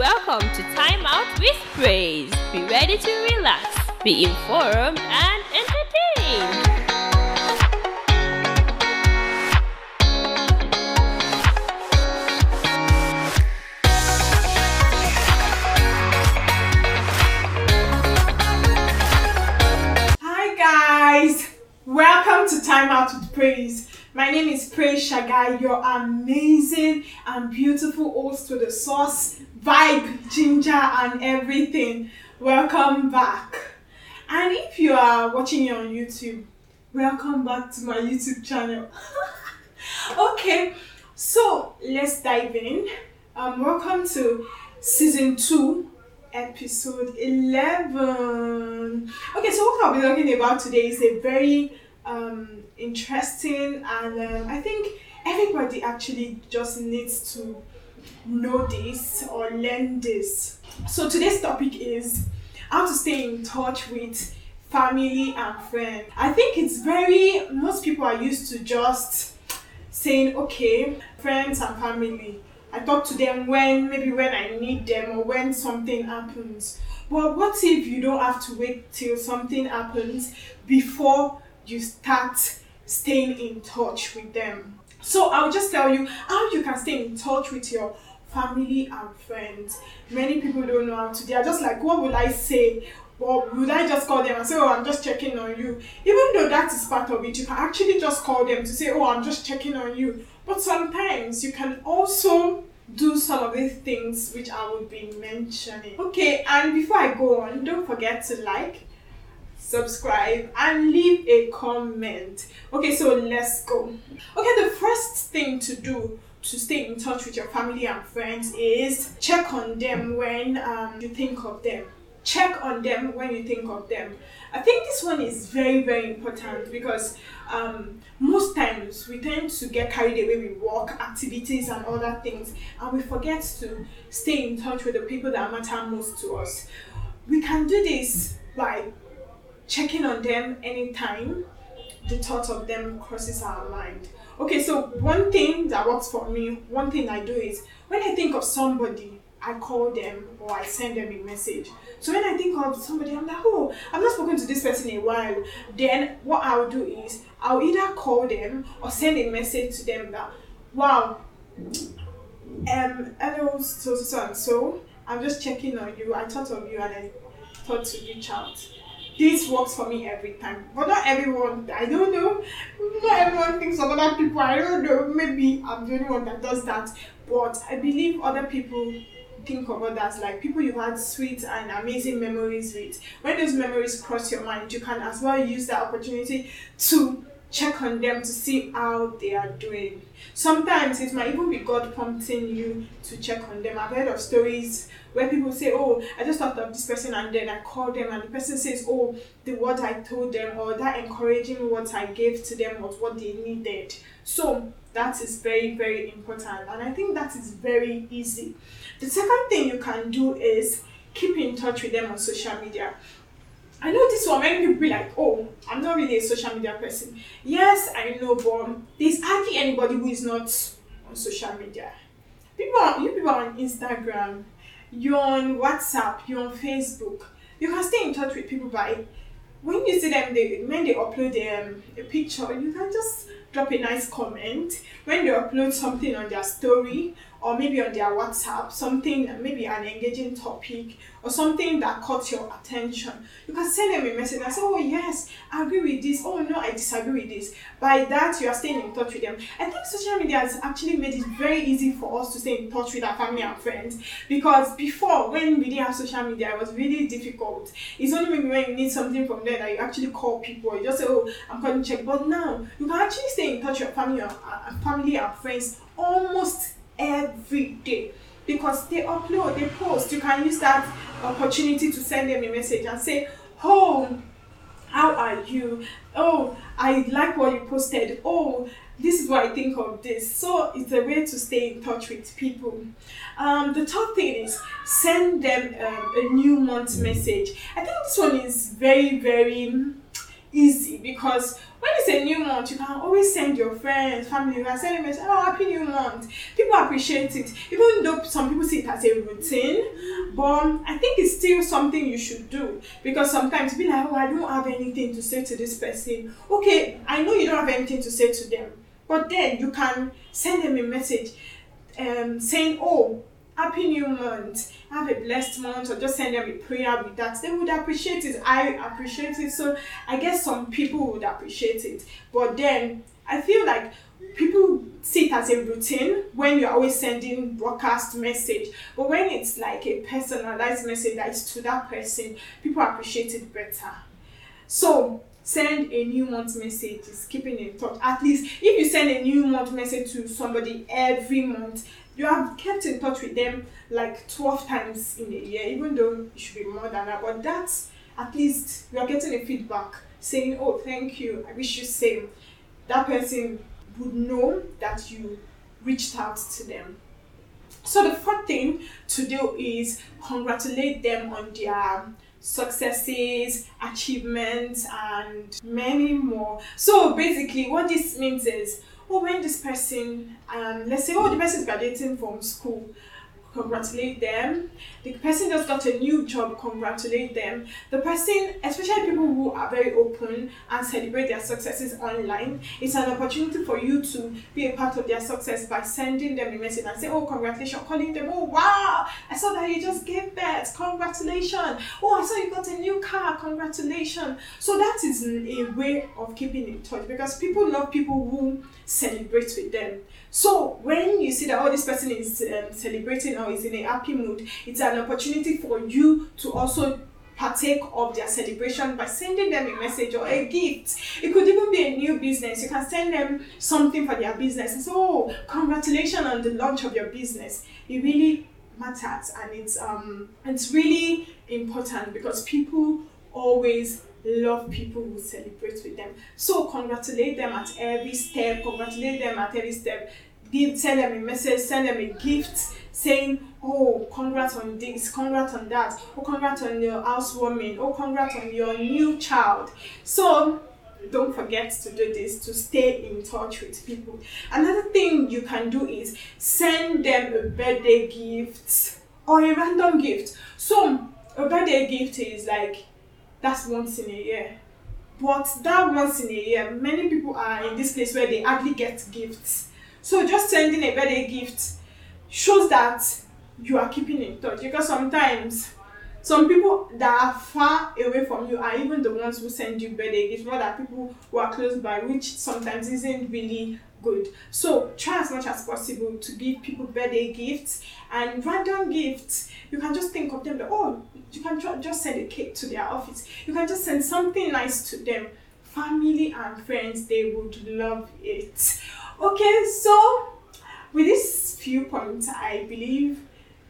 Welcome to Time Out with Praise. Be ready to relax, be informed, and entertained. Hi guys, welcome to Time Out with Praise. My name is Praise Shaguy, your amazing and beautiful host to the source, vibe, ginger, and everything. Welcome back. And if you are watching on YouTube, welcome back to my YouTube channel. okay, so let's dive in. Um, welcome to season two, episode 11. Okay, so what I'll be talking about today is a very um, interesting and um, I think everybody actually just needs to know this or learn this. So today's topic is how to stay in touch with family and friends. I think it's very most people are used to just saying okay, friends and family. I talk to them when maybe when I need them or when something happens. But what if you don't have to wait till something happens before you start staying in touch with them? So I'll just tell you how you can stay in touch with your family and friends. Many people don't know how to. They are just like, what will I say? Or would I just call them and say, oh, I'm just checking on you? Even though that is part of it, you can actually just call them to say, oh, I'm just checking on you. But sometimes you can also do some of these things which I will be mentioning. Okay, and before I go on, don't forget to like, subscribe, and leave a comment. Okay, so let's go. Okay, the first thing to do to stay in touch with your family and friends is check on them when um, you think of them. Check on them when you think of them. I think this one is very, very important because um, most times we tend to get carried away with work, activities, and other things, and we forget to stay in touch with the people that matter most to us. We can do this by checking on them anytime the thought of them crosses our mind. Okay, so one thing that works for me, one thing I do is when I think of somebody, I call them or I send them a message. So when I think of somebody, I'm like, oh, I've not spoken to this person in a while. Then what I'll do is I'll either call them or send a message to them that, wow, um, hello, so so and so. I'm just checking on you. I thought of you and I thought to reach out this works for me every time. But not everyone, I don't know. Not everyone thinks of other people. I don't know. Maybe I'm the only one that does that. But I believe other people think of others like people you had sweet and amazing memories with. When those memories cross your mind, you can as well use that opportunity to check on them to see how they are doing. Sometimes it might even be God prompting you to check on them. I've heard of stories where people say, Oh, I just thought of this person and then I call them and the person says, Oh, the word I told them or that encouraging words I gave to them was what they needed. So that is very, very important. And I think that is very easy. The second thing you can do is keep in touch with them on social media. I know this one, many people be like, oh, I'm not really a social media person. Yes, I know, but there's hardly anybody who is not on social media. People, are, you people are on Instagram, you're on WhatsApp, you're on Facebook. You can stay in touch with people by when you see them, they when they upload um, a picture, you can just drop a nice comment. When they upload something on their story or maybe on their WhatsApp, something maybe an engaging topic or something that caught your attention, you can send them a message and say, Oh, yes, I agree with this. Oh, no, I disagree with this. By that, you are staying in touch with them. I think social media has actually made it very easy for us to stay in touch with our family and friends because before, when we didn't have social media, it was really difficult. It's only when you need something from there that you actually call people. You just say, Oh, I'm calling check. But now, you can actually stay in touch with your family, uh, family and friends almost every day because they upload, they post. You can use that opportunity to send them a message and say, Oh, how are you? Oh, I like what you posted. Oh, this is what I think of this. So it's a way to stay in touch with people. Um, the third thing is send them um, a new month message. I think this one is very, very easy because when it's a new month, you can always send your friends, family, you can send a message, oh, happy new month. People appreciate it, even though some people see it as a routine, but I think it's still something you should do because sometimes be like, oh, I don't have anything to say to this person. Okay, I know you don't have anything to say to them, but then you can send them a message um, saying, oh, happy new month. Have a blessed month. Or just send them a prayer with that. They would appreciate it. I appreciate it. So i guess some people would appreciate it. But then i feel like people see it as a routine when you're always sending broadcast message. But when it's like a personalized message that is to that person people appreciate it better. So send a new month message. Is keeping in touch. At least if you send a new month message to somebody every month you have kept in touch with them like 12 times in a year, even though it should be more than that. But that's at least you are getting a feedback saying, Oh, thank you, I wish you same. That person would know that you reached out to them. So the fourth thing to do is congratulate them on their successes, achievements, and many more. So basically, what this means is oh, when this person, um, let's say, oh, the person is graduating from school, congratulate them. The person just got a new job, congratulate them. The person, especially people who are very open and celebrate their successes online, it's an opportunity for you to be a part of their success by sending them a message and say, Oh, congratulations, calling them, Oh, wow, I saw that you just gave birth, congratulations. Oh, I saw you got a new car, congratulations. So that is a way of keeping in touch because people love people who celebrate with them. So when you see that oh this person is um, celebrating or is in a happy mood, it's an opportunity for you to also partake of their celebration by sending them a message or a gift. It could even be a new business. You can send them something for their business say, "Oh, congratulations on the launch of your business." It really matters and it's um it's really important because people always love people who celebrate with them. So congratulate them at every step, congratulate them at every step. Give send them a message, send them a gift saying, Oh, congrats on this, congrats on that, oh congrats on your housewarming, oh congrats on your new child. So don't forget to do this to stay in touch with people. Another thing you can do is send them a birthday gift or a random gift. So a birthday gift is like that's once in a year. But that once in a year, many people are in this place where they hardly get gifts. So just sending a birthday gift shows that you are keeping in touch because sometimes some people that are far away from you are even the ones who send you birthday gifts more than people who are close by, which sometimes isn't really good. So try as much as possible to give people birthday gifts and random gifts. You can just think of them. That, oh, you can tr- just send a cake to their office. You can just send something nice to them. Family and friends, they would love it. Okay, so with these few points, I believe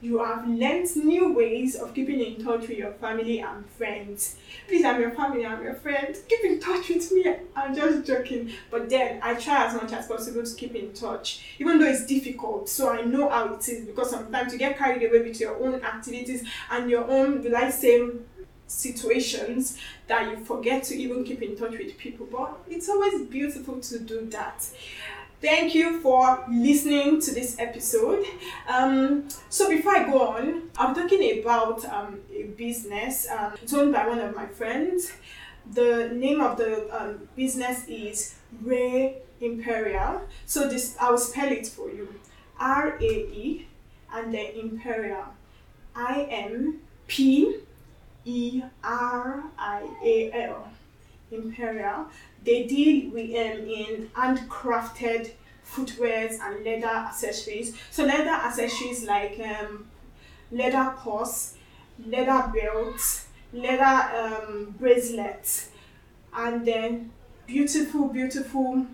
you have learnt new ways of keeping in touch with your family and friends. Please, I'm your family, I'm your friend. Keep in touch with me. I'm just joking. But then I try as much as possible to keep in touch, even though it's difficult. So I know how it is because sometimes you get carried away with your own activities and your own, like, same situations that you forget to even keep in touch with people. But it's always beautiful to do that. Thank you for listening to this episode. Um, so before I go on, I'm talking about um, a business um, owned by one of my friends. The name of the um, business is Rae Imperial. So this I will spell it for you: R A E and then Imperial. I M P E R I A L. Imperial they deal with um, in handcrafted footwears and leather accessories. So leather accessories like um, leather purse, leather belts, leather um, bracelets, and then beautiful, beautiful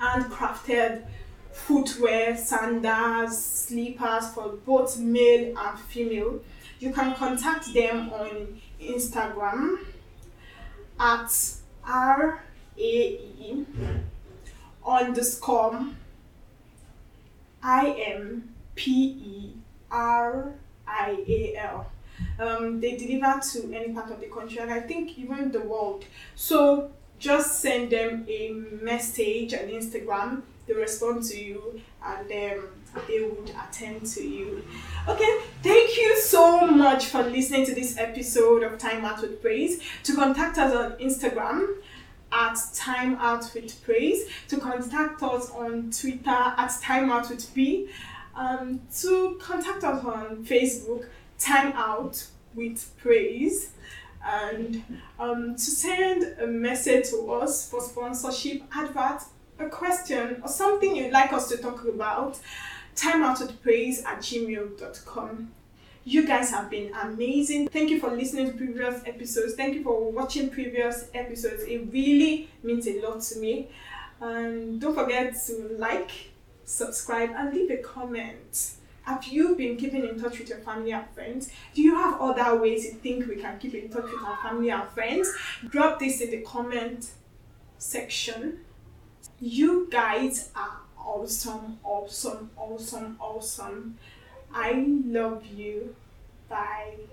handcrafted footwear, sandals, slippers for both male and female. You can contact them on Instagram at R a E underscore I M P E R I A L. Um, they deliver to any part of the country and I think even the world. So just send them a message on Instagram. They respond to you and um, they would attend to you. Okay, much for listening to this episode of Time Out with Praise. To contact us on Instagram at Time Out with Praise, to contact us on Twitter at Time Out with P, um, to contact us on Facebook, Time Out with Praise and um, to send a message to us for sponsorship, advert, a question, or something you'd like us to talk about, timeoutwithpraise at gmail.com. You guys have been amazing. Thank you for listening to previous episodes. Thank you for watching previous episodes. It really means a lot to me. And don't forget to like, subscribe, and leave a comment. Have you been keeping in touch with your family and friends? Do you have other ways you think we can keep in touch with our family and friends? Drop this in the comment section. You guys are awesome, awesome, awesome, awesome. I love you. Bye.